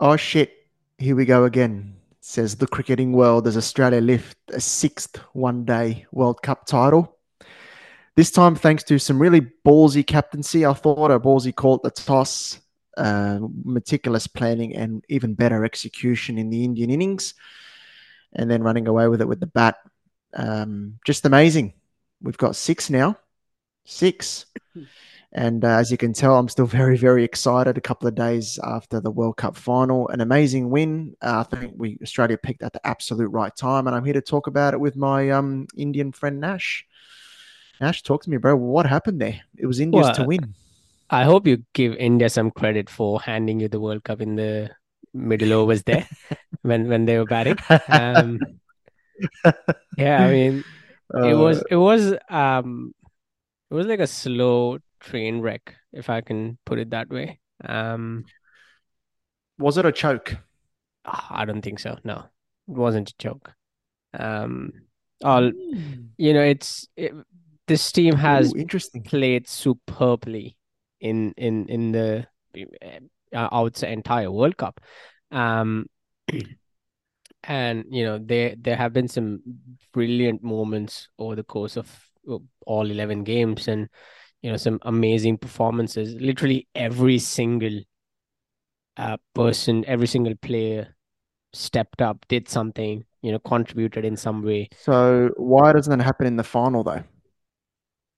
Oh shit! Here we go again. Says the cricketing world as Australia lift a sixth one-day World Cup title. This time, thanks to some really ballsy captaincy, I thought a ballsy call at the toss, uh, meticulous planning, and even better execution in the Indian innings, and then running away with it with the bat. Um, just amazing. We've got six now, six. And uh, as you can tell, I'm still very, very excited. A couple of days after the World Cup final, an amazing win. Uh, I think we Australia picked at the absolute right time, and I'm here to talk about it with my um, Indian friend Nash. Nash, talk to me, bro. What happened there? It was India's well, to win. I hope you give India some credit for handing you the World Cup in the middle overs there when when they were batting. Um, yeah, I mean, uh, it was it was um it was like a slow train wreck, if I can put it that way. Um, was it a choke? Ah, I don't think so. No, it wasn't a choke. Um, all mm. you know, it's it, this team has Ooh, interesting played superbly in in in the uh, I would say entire World Cup. Um, and you know there there have been some brilliant moments over the course of all 11 games and you know some amazing performances. Literally every single uh, person every single player stepped up did something you know contributed in some way. So why doesn't it happen in the final though?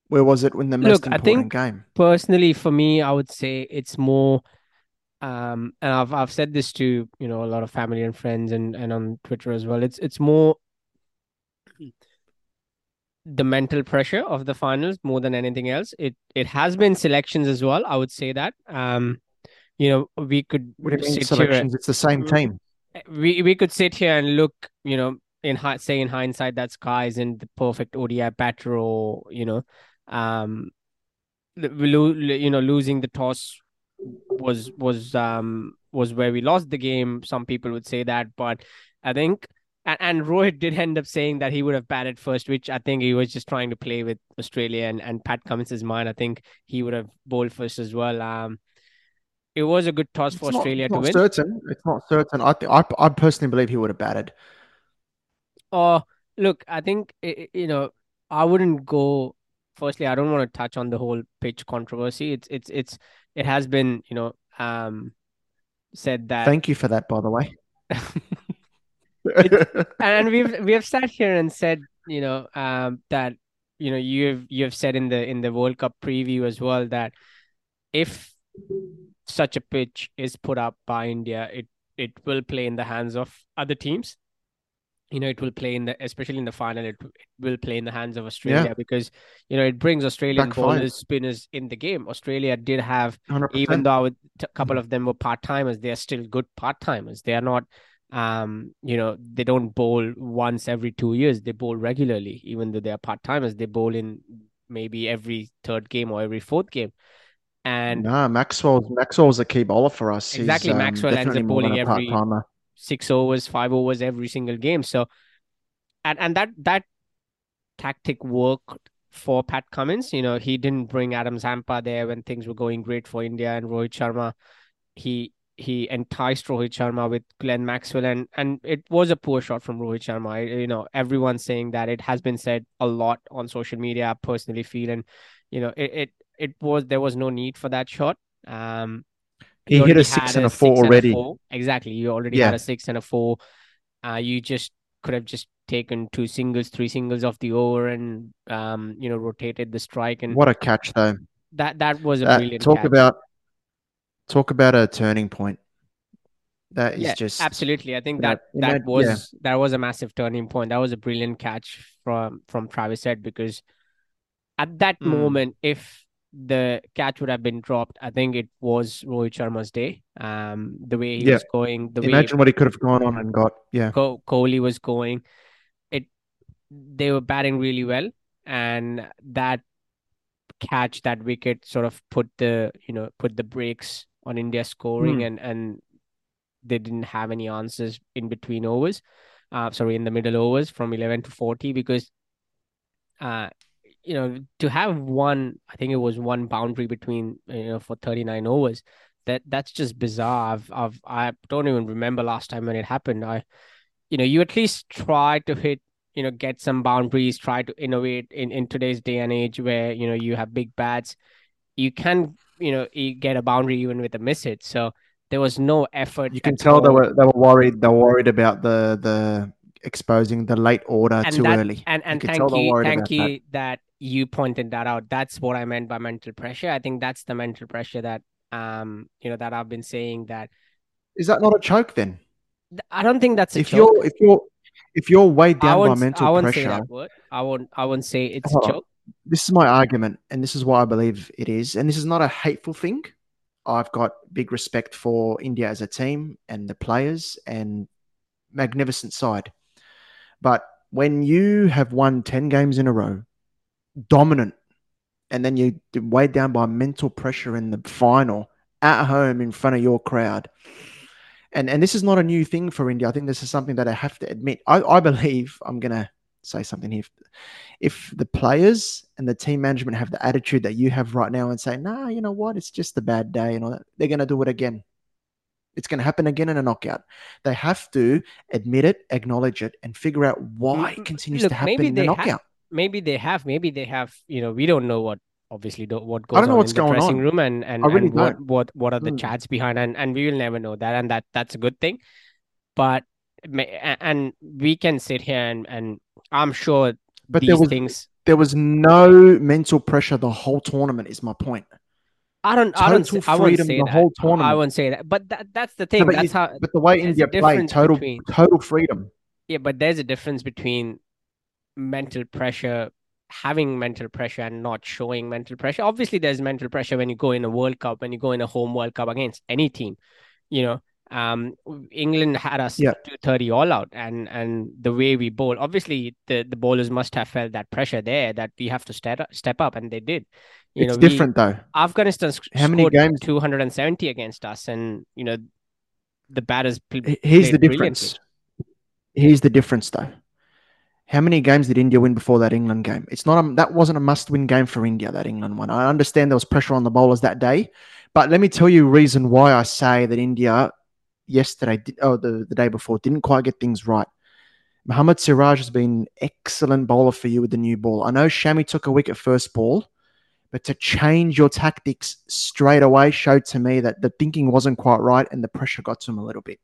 Where was it in the most Look, important I think game? personally for me i would say it's more um and i've i've said this to you know a lot of family and friends and and on twitter as well. It's it's more the mental pressure of the finals more than anything else. It it has been selections as well. I would say that. Um, you know, we could what do you mean selections? it's the same team. We we could sit here and look, you know, in say in hindsight that Sky isn't the perfect ODI batter, or you know, um, the you know, losing the toss was was um was where we lost the game. Some people would say that, but I think and, and Rohit did end up saying that he would have batted first, which I think he was just trying to play with Australia and, and Pat Cummins' mind. I think he would have bowled first as well. Um, it was a good toss it's for not, Australia to win. Certain, it's not certain. I, th- I, I personally believe he would have batted. Oh, look, I think you know I wouldn't go. Firstly, I don't want to touch on the whole pitch controversy. It's it's it's it has been you know um said that. Thank you for that, by the way. and we've we have sat here and said, you know, um, that you know you've you've said in the in the World Cup preview as well that if such a pitch is put up by India, it it will play in the hands of other teams. You know, it will play in the especially in the final. It, it will play in the hands of Australia yeah. because you know it brings Australian bowlers, spinners in the game. Australia did have, 100%. even though a couple of them were part timers, they are still good part timers. They are not um, you know, they don't bowl once every two years. They bowl regularly, even though they are part timers. They bowl in maybe every third game or every fourth game. And nah, Maxwell Maxwell's a key bowler for us. Exactly, He's, um, Maxwell ends up bowling every part-timer. six overs, five overs every single game. So, and and that that tactic worked for Pat Cummins. You know, he didn't bring Adam Zampa there when things were going great for India and Rohit Sharma. He he enticed Rohit Sharma with Glenn Maxwell, and and it was a poor shot from Rohit Sharma. I, you know, everyone's saying that it has been said a lot on social media. I personally feel, and you know, it it, it was there was no need for that shot. Um, he hit a six and a four already. A four. Exactly, you already yeah. had a six and a four. Uh, you just could have just taken two singles, three singles off the over, and um, you know, rotated the strike. And what a catch, though. That that was a uh, brilliant. Talk catch. about Talk about a turning point. That is yeah, just absolutely. I think that that, that was yeah. that was a massive turning point. That was a brilliant catch from from Travis Head because at that mm. moment, if the catch would have been dropped, I think it was Rohit Sharma's day. Um, the way he yeah. was going, the imagine way what he could have gone on and got. Yeah, Co- Kohli was going. It they were batting really well, and that catch, that wicket, sort of put the you know put the brakes on India scoring mm. and and they didn't have any answers in between overs. Uh, sorry, in the middle overs from 11 to 40 because uh you know to have one i think it was one boundary between you know for 39 overs that that's just bizarre. I've, I've I don't even remember last time when it happened. I, you know, you at least try to hit, you know, get some boundaries, try to innovate in in today's day and age where you know you have big bats. You can, you know, you get a boundary even with a miss hit. So there was no effort. You can tell all. they were they were worried. They were worried about the the exposing the late order and too that, early. And and you thank you, thank you that. that you pointed that out. That's what I meant by mental pressure. I think that's the mental pressure that um you know that I've been saying that. Is that not a choke then? I don't think that's a if choke. you're if you're if you're weighed down by mental I pressure. Say that word. I won't I won't say it's a choke. This is my argument, and this is why I believe it is. And this is not a hateful thing. I've got big respect for India as a team and the players and magnificent side. But when you have won 10 games in a row, dominant, and then you're weighed down by mental pressure in the final at home in front of your crowd. And, and this is not a new thing for India. I think this is something that I have to admit. I, I believe I'm going to say something here. If the players and the team management have the attitude that you have right now and say, nah, you know what, it's just a bad day and all that, they're going to do it again. It's going to happen again in a knockout. They have to admit it, acknowledge it, and figure out why it continues Look, to happen in the knockout. Have, maybe they have, maybe they have. You know, we don't know what obviously don't, what goes I don't know on what's in the going dressing on. room and and, really and what, what what are the mm. chats behind and and we will never know that and that that's a good thing but and we can sit here and and i'm sure but these there was, things there was no mental pressure the whole tournament is my point I don't. Total I don't. Say, freedom I won't say the that. whole tournament. I won't say that. But that, that's the thing. No, but that's you, how. But the way India played, total between, total freedom. Yeah, but there's a difference between mental pressure, having mental pressure, and not showing mental pressure. Obviously, there's mental pressure when you go in a World Cup, when you go in a home World Cup against any team. You know, um, England had us yeah. 230 all out, and and the way we bowl, obviously the the bowlers must have felt that pressure there that we have to step up, step up, and they did. You it's know, different we, though. Afghanistan how many games? 270 against us, and you know, the batters. Pl- Here's the difference. Here's the difference though. How many games did India win before that England game? It's not a, that wasn't a must-win game for India. That England one. I understand there was pressure on the bowlers that day, but let me tell you reason why I say that India yesterday, oh, the, the day before, didn't quite get things right. Mohammad Siraj has been excellent bowler for you with the new ball. I know Shami took a wicket first ball, but to change your tactics straight away showed to me that the thinking wasn't quite right and the pressure got to him a little bit.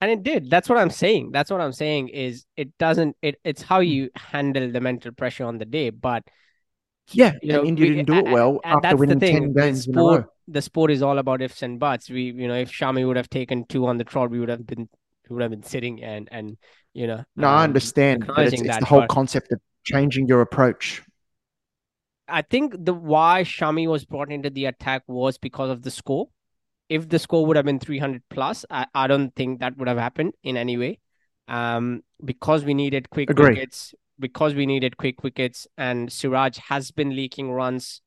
And it did. That's what I'm saying. That's what I'm saying is it doesn't it it's how hmm. you handle the mental pressure on the day. But yeah, you know, India we, didn't do it well and, after winning ten games sport, in a row. The sport is all about ifs and buts. We, you know, if Shami would have taken two on the trot, we would have been, we would have been sitting and and you know. No, um, I understand, but it's, it's the whole concept of changing your approach. I think the why Shami was brought into the attack was because of the score. If the score would have been 300 plus, I, I don't think that would have happened in any way. Um, because we needed quick Agree. wickets, because we needed quick wickets, and Siraj has been leaking runs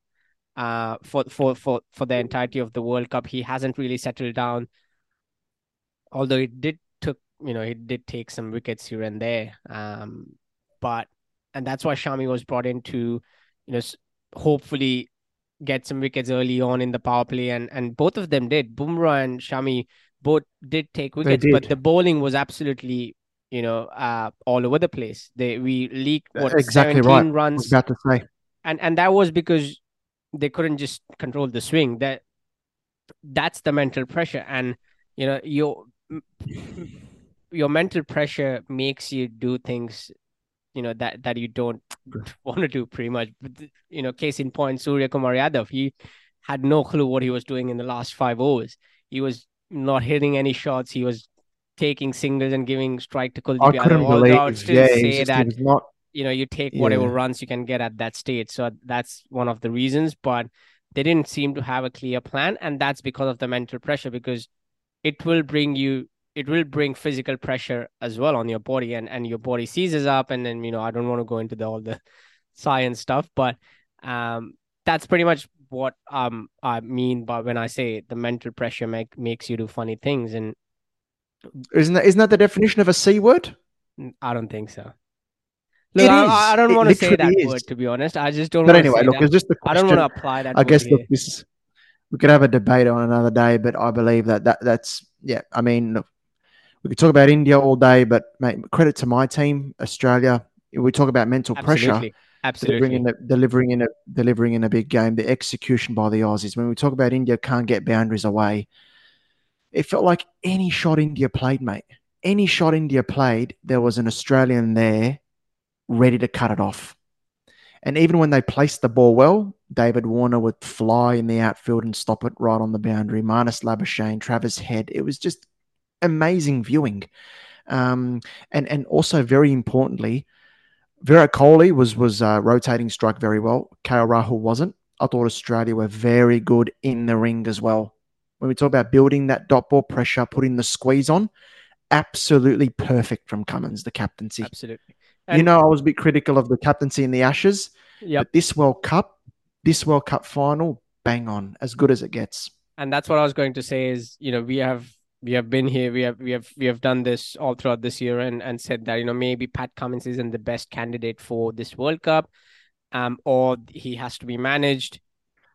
uh, for for for for the entirety of the World Cup. He hasn't really settled down, although it did took you know it did take some wickets here and there. Um, but and that's why Shami was brought in to you know hopefully get some wickets early on in the power play, and and both of them did. Bumrah and Shami both did take wickets, but the bowling was absolutely you know, uh, all over the place. They we leaked what exactly 17 right. runs. about to say, and and that was because they couldn't just control the swing. That that's the mental pressure, and you know your your mental pressure makes you do things, you know that that you don't want to do. Pretty much, but, you know, case in point, Suryakumar Yadav, he had no clue what he was doing in the last five overs. He was not hitting any shots. He was taking singles and giving strike to Kuldeep I couldn't believe. I would still yeah, say just, that not. You know, you take whatever Yeah. runs you can get at that stage. So that's one of the reasons. But they didn't seem to have a clear plan, and that's because of the mental pressure. Because it will bring you, it will bring physical pressure as well on your body, and and your body seizes up. And then you know, I don't want to go into the, all the science stuff, but um, that's pretty much what um I mean by when I say the mental pressure make makes you do funny things, and Isn't that isn't that the definition of a c word? I don't think so. Look, It I. I don't want to say that word to be honest. I just don't. But anyway, look, that. it's just a I don't want to apply that. I guess look, this is we could have a debate on another day, but I believe that, that that's yeah. I mean, look, we could talk about India all day, but mate, credit to my team, Australia. We talk about mental Absolutely. pressure. Absolutely. Delivering in, a, delivering in a delivering in a big game, the execution by the Aussies. When we talk about India can't get boundaries away, it felt like any shot India played, mate. Any shot India played, there was an Australian there ready to cut it off. And even when they placed the ball well, David Warner would fly in the outfield and stop it right on the boundary. Marnus Labuschagne, Travis Head. It was just amazing viewing. Um, and and also very importantly, Virat Kohli was was uh, rotating strike very well. KL Rahul wasn't. I thought Australia were very good in the ring as well. When we talk about building that dot ball pressure, putting the squeeze on, absolutely perfect from Cummins, the captaincy. Absolutely. And you know, I was a bit critical of the captaincy in the Ashes. Yep. But this World Cup, this World Cup final, bang on, as good as it gets. And that's what I was going to say is, you know, we have we have been here, we have we have we have done this all throughout this year and and said that, you know, maybe Pat Cummins isn't the best candidate for this World Cup. Um, or he has to be managed.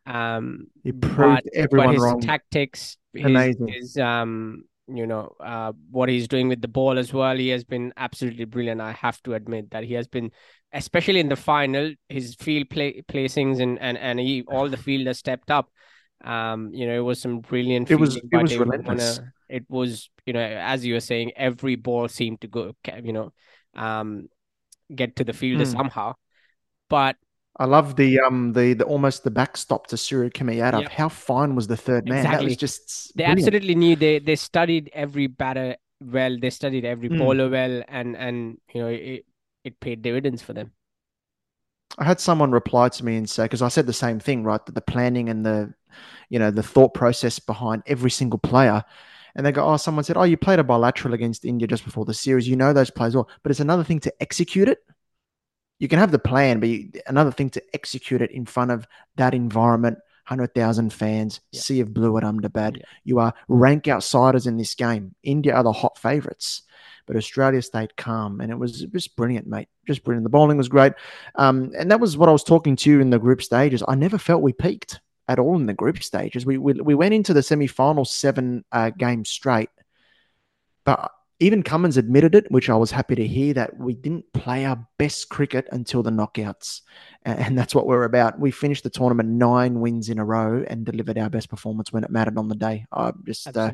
Um, he proved but, everyone but his wrong. tactics, his, Amazing. his um you know uh, what he's doing with the ball as well he has been absolutely brilliant i have to admit that he has been especially in the final his field play placings and and and he all the fielders stepped up um you know it was some brilliant It was- it was relentless. Warner. it was you know as you were saying every ball seemed to go you know um get to the fielder Mm. somehow but I love the um the, the almost the backstop to Surya Yadav. Yep. How fine was the third man? That was Exactly. just they brilliant. absolutely knew they they studied every batter well they studied every Mm. bowler well and and you know it it paid dividends for them I had someone reply to me and say because I said the same thing, right? That the planning and the you know the thought process behind every single player. And they go, oh, someone said, oh, you played a bilateral against India just before the series. You know those players well, but it's another thing to execute it. You can have the plan, but you, another thing to execute it in front of that environment, hundred thousand fans, Yeah. sea of blue at Ahmedabad. Yeah. You are rank outsiders in this game. India are the hot favourites, but Australia stayed calm, and it was just brilliant, mate. Just brilliant. The bowling was great, um, and that was what I was talking to you in the group stages. I never felt we peaked at all in the group stages. We we, we went into the semi final seven uh, games straight, but even Cummins admitted it, which I was happy to hear that we didn't play our best cricket until the knockouts, and, that's what we're about. We finished the tournament nine wins in a row and delivered our best performance when it mattered on the day. I just uh,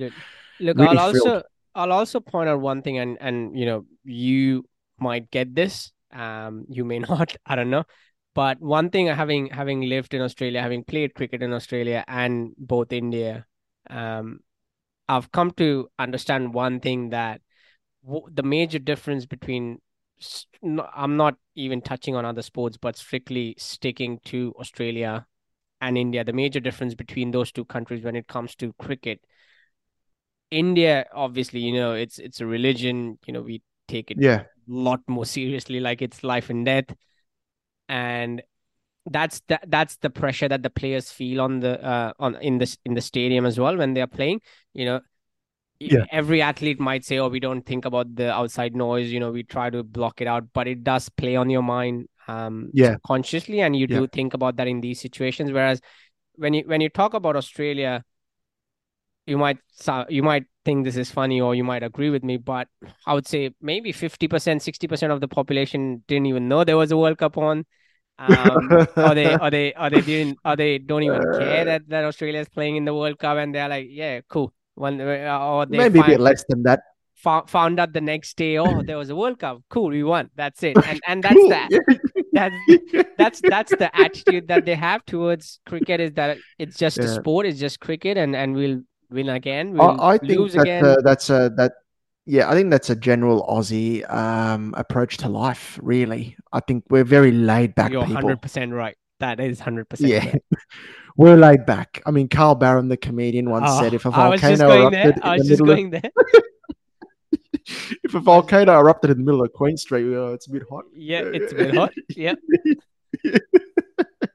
Look, really I'll thrilled. also I'll also point out one thing, and and you know you might get this, um, you may not, I don't know, but one thing having having lived in Australia, having played cricket in Australia and both India, um, I've come to understand one thing that the major difference between I'm not even touching on other sports, but strictly sticking to Australia and India. The major difference between those two countries when it comes to cricket India, obviously, you know, it's it's a religion. You know, we take it yeah, a lot more seriously, like it's life and death, and that's the, that's the pressure that the players feel on the uh on in this in the stadium as well when they are playing. You know, Yeah. every athlete might say, "Oh, we don't think about the outside noise. You know, we try to block it out," but it does play on your mind, um, Yeah. consciously, and you Yeah. do think about that in these situations. Whereas when you when you talk about Australia you might you might think this is funny or you might agree with me but i would say maybe 50% 60% of the population didn't even know there was a world cup on um or they or they or they didn't or they don't even care that that australia is playing in the world cup and they're like yeah cool one uh, or they maybe a bit less than that. fou- found out the next day oh there was a world cup cool we won that's it and and that's Cool. that that's that's that's the attitude that they have towards cricket is that it's just a sport it's just cricket and and we'll win again we'll I, I think that's again a, that's a that yeah, I think that's a general Aussie um, approach to life. Really, I think we're very laid back you're 100% right that is 100% Yeah, right. We're laid back. I mean, Carl Barron, the comedian, once Oh, said, "If a volcano there erupted in the middle of if a volcano erupted in the middle of Queen Street, oh, it's a bit hot." yeah it's a bit hot yeah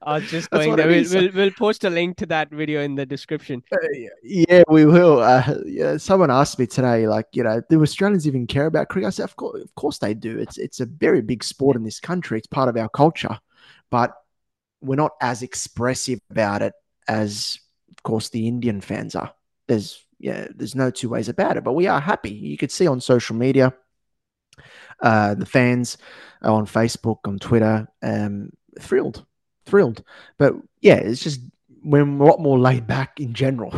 i was just going there we'll, we'll, we'll post a link to that video in the description Uh, yeah, we will. Uh, yeah, someone asked me today, like, you know, do Australians even care about cricket? I said, of course, of course they do. It's it's a very big sport in this country. It's part of our culture, but we're not as expressive about it as of course, the Indian fans are. There's yeah, there's no two ways about it. But we are happy. You could see on social media, uh, the fans on Facebook, on Twitter, um, thrilled, thrilled. But yeah, it's just we're a lot more laid back in general.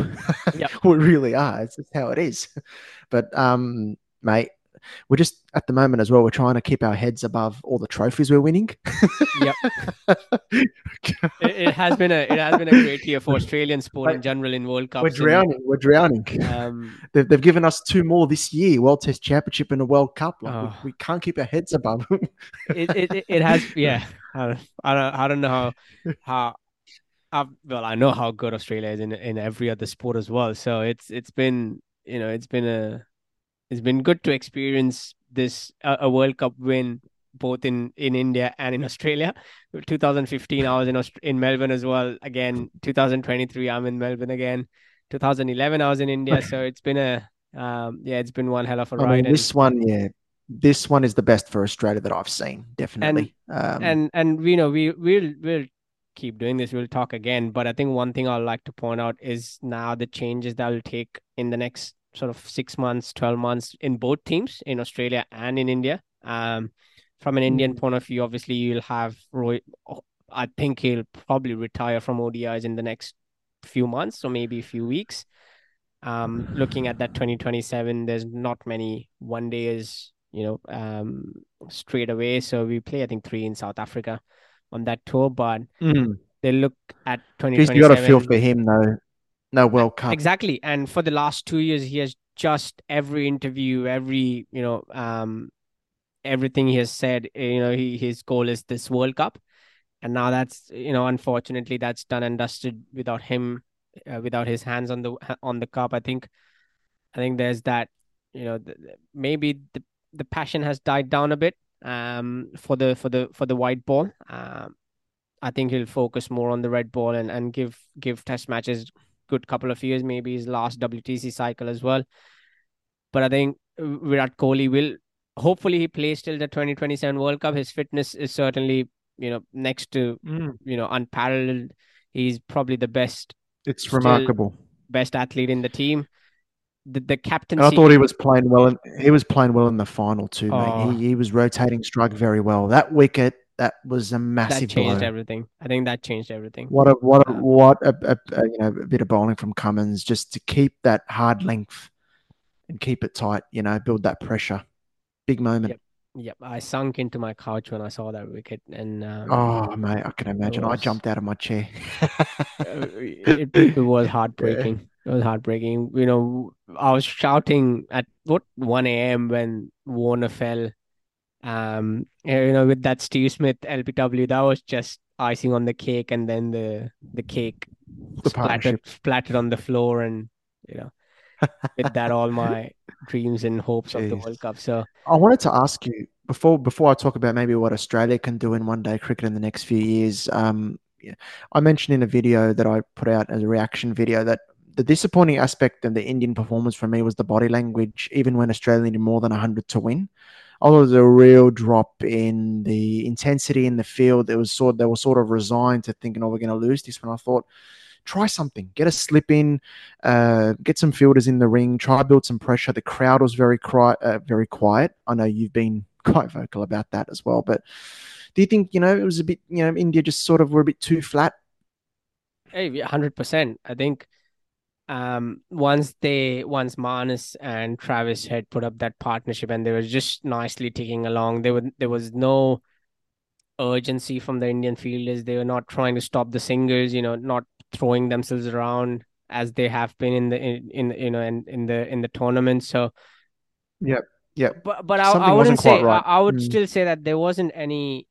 Yep. we really are. It's just how it is. But um, mate, we're just at the moment as well. We're trying to keep our heads above all the trophies we're winning. Yep. it, it has been a it has been a great year for Australian sport in general in World Cup. we're and, drowning. We're drowning. um, They've, they've given us two more this year: World Test Championship and a World Cup. Like Oh. we, we can't keep our heads above. them. it, it it- has yeah I don't, I don't I don't know how how how well I know how good Australia is in in every other sport as well so it's it's been you know it's been a it's been good to experience this a, a World Cup win both in in India and in Australia. 2015 I was in Aust- in Melbourne as well. Again 2023 I'm in Melbourne again. 2011 I was in India. So it's been a um yeah it's been one hell of a I ride. Mean, and- this one, yeah, this one is the best for Australia that I've seen, definitely. um, and and you know we we'll we'll keep doing this. We'll talk again. But i think one thing i'd like to point out is now the changes that will take in the next sort of six months 12 months in both teams in australia and in india um from an indian Mm. point of view obviously you'll have roy i think he'll probably retire from odis in the next few months or maybe a few weeks um looking at that 2027 there's not many one days you know um straight away so we play i think three in south africa on that tour but mm. they look at Geez, you got 2027 feel for him, though. No World Cup. exactly. And for the last two years he has just every interview every you know um everything he has said you know he, his goal is this world cup. And now that's you know unfortunately that's done and dusted without him uh, without his hands on the on the cup. I think i think there's that you know th- maybe the the passion has died down a bit um for the for the for the white ball. Um i think he'll focus more on the red ball and and give give test matches good couple of years maybe his last wtc cycle as well but i think virat kohli will hopefully he plays till the 2027 world cup his fitness is certainly you know next to Mm. you know unparalleled he's probably the best It's remarkable. best athlete in the team the the And captaincy I thought he was playing well. In, he was playing well in the final too, Oh. He, he was rotating strike very well. That wicket, that was a massive that changed blow. everything i think that changed everything What a what a Um, what a, a, a you know a bit of bowling from Cummins just to keep that hard length and keep it tight. You know, build that pressure. Big moment. Yep. Yep, I sunk into my couch when I saw that wicket, and um, Oh mate, I can imagine. I jumped out of my chair. uh, it, it was heartbreaking. It was heartbreaking. You know, I was shouting at what 1 a.m. when Warner fell. Um, you know, with that Steve Smith LBW, that was just icing on the cake, and then the the cake The splattered splattered on the floor, and you know, with that, all my dreams and hopes of the World Cup. So I wanted to ask you before before I talk about maybe what Australia can do in one day cricket in the next few years. Um, yeah, I mentioned in a video that I put out as a reaction video that the disappointing aspect of the Indian performance for me was the body language, even when Australia needed more than 100 to win. There was a real drop in the intensity in the field. It was sort they were sort of resigned to thinking, oh, we're going to lose this one. I thought, try something, get a slip in, uh, get some fielders in the ring, try build some pressure. The crowd was very quiet, uh, very quiet. I know you've been quite vocal about that as well, but do you think you know it was a bit, you know, India just sort of were a bit too flat? Hey, hundred percent. I think um once they once Marnus and Travis had put up that partnership and they were just nicely ticking along, there would there was no urgency from the Indian fielders. They were not trying to stop the singers, you know, not throwing themselves around as they have been in the in, in you know in, in the in the tournament. So Yeah, yeah. but but I, Something I wouldn't say right. I, I would Mm. still say that there wasn't any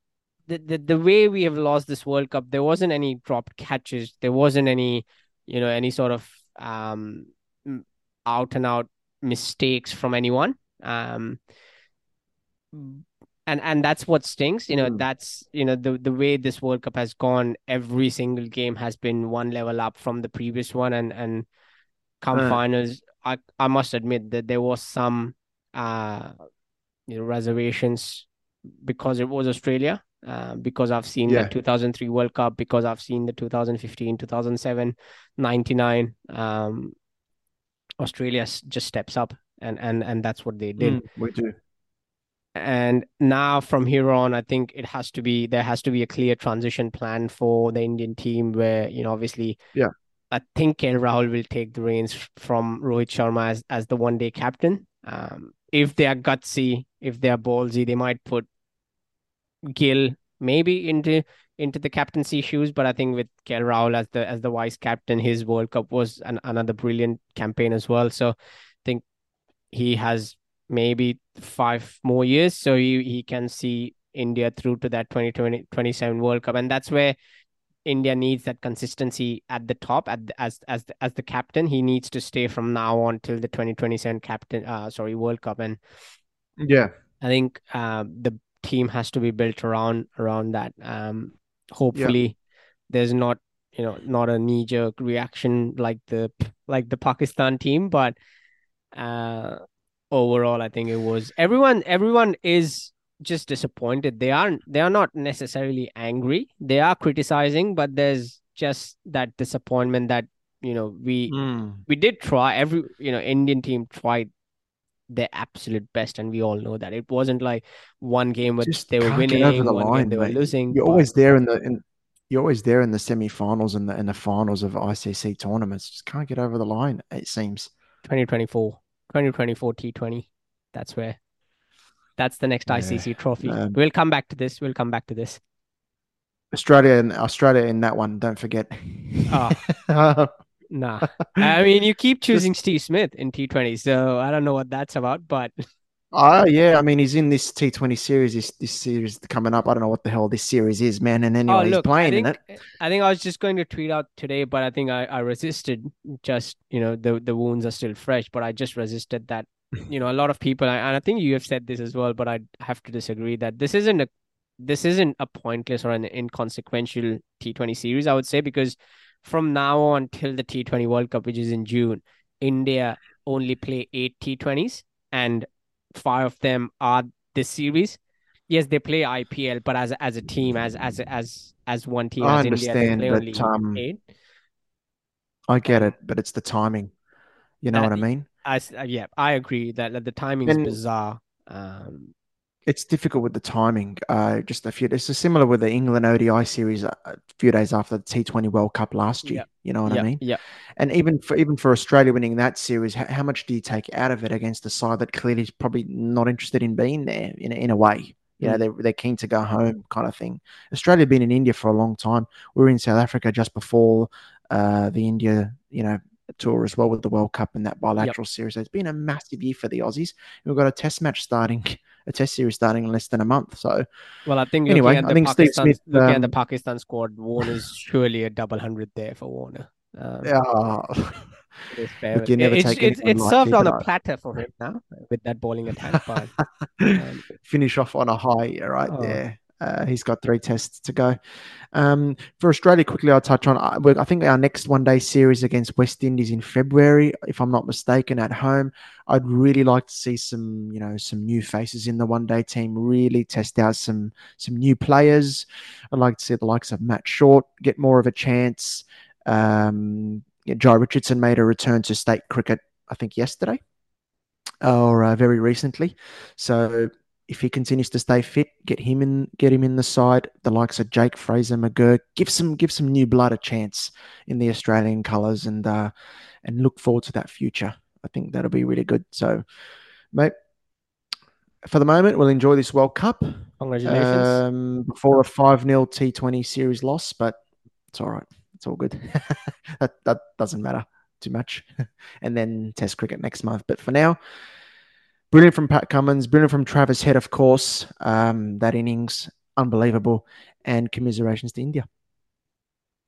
the, the the way we have lost this World Cup, there wasn't any dropped catches, there wasn't any you know any sort of um out and out mistakes from anyone. Um and and that's what stings, you know, Mm. that's you know the the way this World Cup has gone, every single game has been one level up from the previous one and and come Uh. finals, I I must admit that there was some uh you know reservations because it was Australia. Uh, because I've seen Yeah. the 2003 World Cup, because I've seen the 2015, 2007, 99. Um, Australia just steps up, and and and that's what they did. Mm, we do. And now from here on, I think it has to be there has to be a clear transition plan for the Indian team where, you know, obviously Yeah. I think KL Rahul will take the reins from Rohit Sharma as, as the one day captain. Um, if they are gutsy, if they are ballsy, they might put Gill maybe into into the captaincy shoes. But I think with KL Rahul as the as the vice captain, his World Cup was an, another brilliant campaign as well. So I think he has maybe five more years, so he, he can see India through to that 2020 27 World Cup, and that's where India needs that consistency at the top at the, as as the, as the captain. He needs to stay from now on till the 2027 captain uh sorry World Cup and Yeah. I think uh, the team has to be built around around that. Um hopefully there's not you know not a knee jerk reaction like the like the Pakistan team but uh overall I think it was everyone everyone is just disappointed. They aren't they are not necessarily angry. They are criticizing, but there's just that disappointment that you know we Mm. we did try every you know Indian team tried their absolute best, and we all know that it wasn't like one game where Just they were winning, the one game line, they were losing. You're but always there in the in, you're always there in the semi-finals and the and the finals of ICC tournaments. Just can't get over the line. It seems. 2024, 2024 T20. That's where that's the next Yeah, ICC trophy. um, we'll come back to this. We'll come back to this. Australia and Australia in that one. Don't forget. Ah. Nah. I mean, you keep choosing Steve Smith in T20, so I don't know what that's about, but Oh yeah, I mean he's in this T Twenty series. This this series coming up. I don't know what the hell this series is, man. And anyway, oh, he's look, I playing in it. I think I was just going to tweet out today, but I think I, I resisted. Just you know, the the wounds are still fresh, but I just resisted that. You know, a lot of people, and I think you have said this as well, but I have to disagree that this isn't a this isn't a pointless or an inconsequential T20 series. I would say because from now on till the T20 World Cup, which is in June, India only play eight T20s, and five of them are this series. Yes, they play IPL, but as as a team, as as as as one team, I as India, they understand, play but um, eight. I get it, but it's the timing. You know Uh, what I mean? Uh, yeah, I agree that, that the timing is bizarre. Um, it's difficult with the timing. Uh, just a few. It's similar with the England ODI series a a few days after the T Twenty World Cup last year. Yep. You know what yeah, I mean? yeah, And even for even for Australia winning that series, how, how much do you take out of it against a side that clearly is probably not interested in being there in a, in a way? You know, Mm. they're they're keen to go home, kind of thing. Australia been in India for a long time. We were in South Africa just before uh, the India, you know, tour as well with the World Cup and that bilateral series. So it's been a massive year for the Aussies. We've got a Test match starting, a Test series starting in less than a month. So Well, I think Anyway, I the think Steve Pakistan, Smith, looking at the um, Pakistan squad, Warner's surely a double hundred there for Warner. Um, yeah, it look, it's it's it's served on a platter for him now with that bowling attack. But um, finish off on a high right Oh. there. Uh, he's got three tests to go. Um, for Australia, quickly, I'll touch on. I, I think our next one day series against West Indies in February, if I'm not mistaken, at home. I'd really like to see some, you know, some new faces in the one day team. Really test out some some new players. I'd like to see the likes of Matt Short get more of a chance. Um, yeah, Jhye Richardson made a return to state cricket, I think yesterday or uh, very recently. So if he continues to stay fit, get him in, get him in the side. The likes of Jake Fraser, McGurk, give some give some new blood a chance in the Australian colours, and uh, and look forward to that future. I think that'll be really good. So, mate, for the moment, we'll enjoy this World Cup congratulations. um, before a five 0 T Twenty series loss, but it's all right. It's all good. that that doesn't matter too much. and then Test cricket next month. But for now, brilliant from Pat Cummins, brilliant from Travis Head, of course. Um, that innings, unbelievable. And commiserations to India.